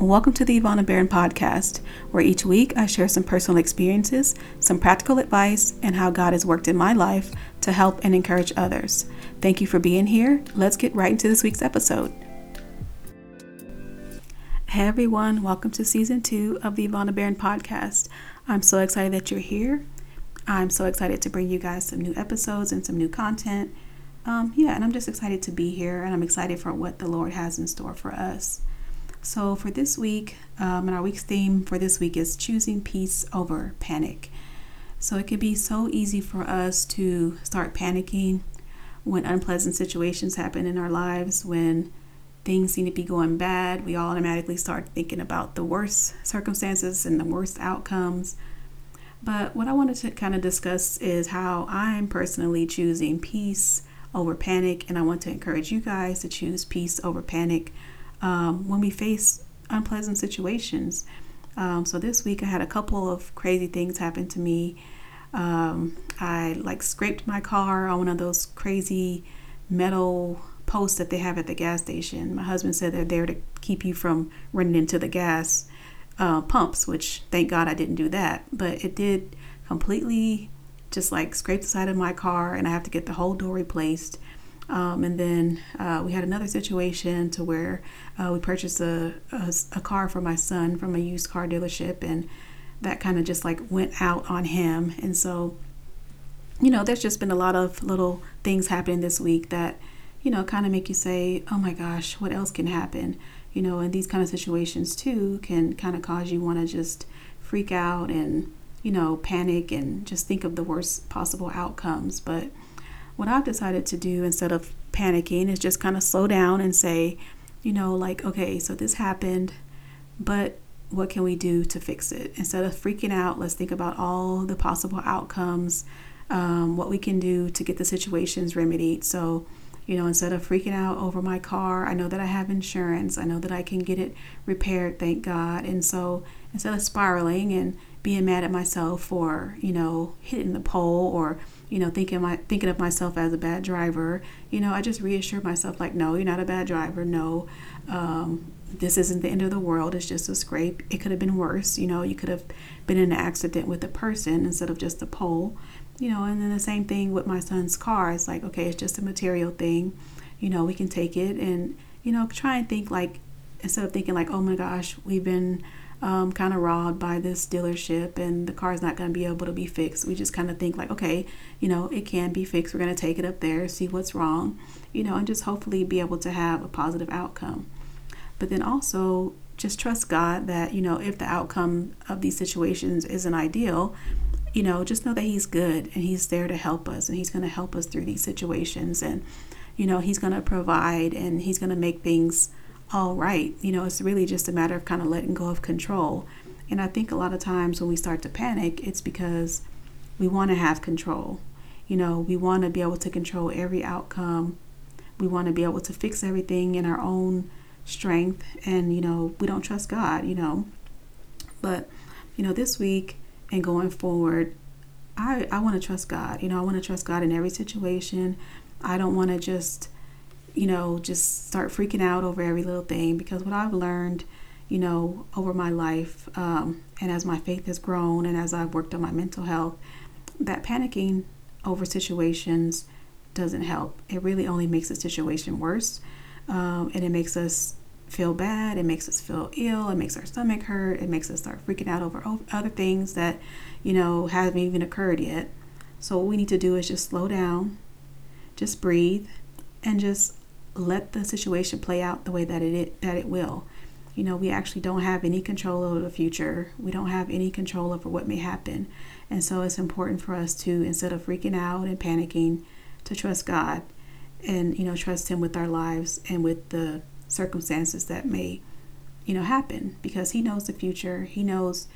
Welcome to the Ivana Baron podcast, where each week I share some personal experiences, some practical advice, and how God has worked in my life to help and encourage others. Thank you for being here. Let's get right into this week's episode. Hey everyone, welcome to season two of the Ivana Baron podcast. I'm so excited that you're here. I'm so excited to bring you guys some new episodes and some new content. Um, yeah, and I'm just excited to be here and I'm excited for what the Lord has in store for us. So, for this week, um, and our week's theme for this week is choosing peace over panic. So, it can be so easy for us to start panicking when unpleasant situations happen in our lives, when things seem to be going bad. We all automatically start thinking about the worst circumstances and the worst outcomes. But what I wanted to kind of discuss is how I'm personally choosing peace over panic, and I want to encourage you guys to choose peace over panic um, when we face unpleasant situations. Um, so this week I had a couple of crazy things happen to me. Um, I like scraped my car on one of those crazy metal posts that they have at the gas station. My husband said they're there to keep you from running into the gas uh, pumps, which thank God I didn't do that. But it did completely just like scrape the side of my car, and I have to get the whole door replaced. Um, and then uh, we had another situation to where uh, we purchased a, a, a, car for my son from a used car dealership, and that kind of just like went out on him. And so, you know, there's just been a lot of little things happening this week that, you know, kind of make you say, oh my gosh, what else can happen? You know, and these kind of situations too can kind of cause you want to just freak out and, you know, panic and just think of the worst possible outcomes. But what I've decided to do instead of panicking is just kind of slow down and say, you know, like, okay, so this happened, but what can we do to fix it? Instead of freaking out, let's think about all the possible outcomes, um, what we can do to get the situations remedied. So, you know, instead of freaking out over my car, I know that I have insurance. I know that I can get it repaired, thank God. And so instead of spiraling and being mad at myself for, you know, hitting the pole or you know, thinking my thinking of myself as a bad driver, you know, I just reassure myself like, no, you're not a bad driver. No, um, this isn't the end of the world. It's just a scrape. It could have been worse. You know, you could have been in an accident with a person instead of just a pole. You know, and then the same thing with my son's car. It's like, okay, it's just a material thing. You know, we can take it and you know try and think like instead of thinking like, oh my gosh, we've been um, kind of robbed by this dealership and the car's not going to be able to be fixed. We just kind of think like, okay, you know, it can be fixed. We're going to take it up there, see what's wrong, you know, and just hopefully be able to have a positive outcome. But then also just trust God that, you know, if the outcome of these situations isn't ideal, you know, just know that He's good and He's there to help us and He's going to help us through these situations. And, you know, He's going to provide and He's going to make things all right. You know, it's really just a matter of kind of letting go of control. And I think a lot of times when we start to panic, it's because we want to have control. You know, we want to be able to control every outcome. We want to be able to fix everything in our own strength. And, you know, we don't trust God, you know. But, you know, this week and going forward, I, I want to trust God. You know, I want to trust God in every situation. I don't want to just you know, just start freaking out over every little thing because what I've learned, you know, over my life um, and as my faith has grown and as I've worked on my mental health, that panicking over situations doesn't help. It really only makes the situation worse um, and it makes us feel bad. It makes us feel ill. It makes our stomach hurt. It makes us start freaking out over other things that, you know, haven't even occurred yet. So, what we need to do is just slow down, just breathe, and just let the situation play out the way that it that it will. You know, we actually don't have any control over the future. We don't have any control over what may happen. And so it's important for us to instead of freaking out and panicking, to trust God and you know, trust him with our lives and with the circumstances that may, you know, happen because he knows the future. He knows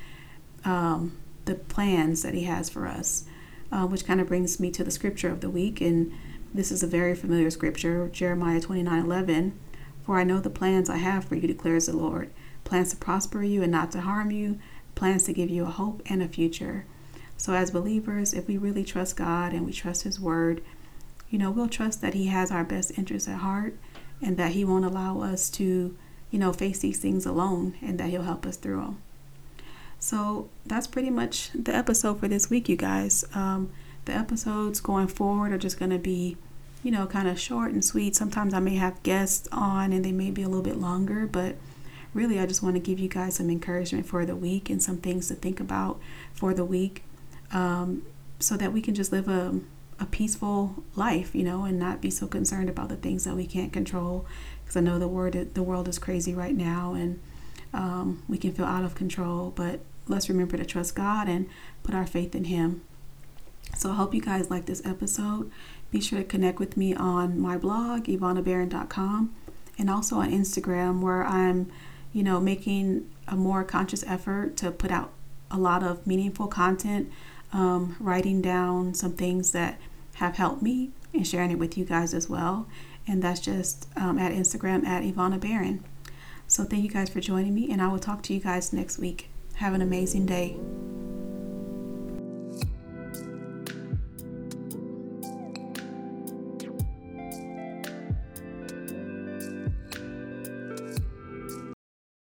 um, the plans that he has for us. Uh, which kind of brings me to the scripture of the week and this is a very familiar scripture, Jeremiah 29 11. For I know the plans I have for you, declares the Lord plans to prosper you and not to harm you, plans to give you a hope and a future. So, as believers, if we really trust God and we trust His word, you know, we'll trust that He has our best interests at heart and that He won't allow us to you know, face these things alone and that He'll help us through them. So that's pretty much the episode for this week, you guys. Um, the episodes going forward are just going to be, you know, kind of short and sweet. Sometimes I may have guests on and they may be a little bit longer, but really I just want to give you guys some encouragement for the week and some things to think about for the week um, so that we can just live a, a peaceful life, you know, and not be so concerned about the things that we can't control. Because I know the word the world is crazy right now and um, we can feel out of control, but let's remember to trust God and put our faith in Him. So I hope you guys like this episode. Be sure to connect with me on my blog, ivanabaron.com, and also on Instagram, where I'm, you know, making a more conscious effort to put out a lot of meaningful content, um, writing down some things that have helped me and sharing it with you guys as well. And that's just um, at Instagram at Ivana Baron. So thank you guys for joining me, and I will talk to you guys next week. Have an amazing day.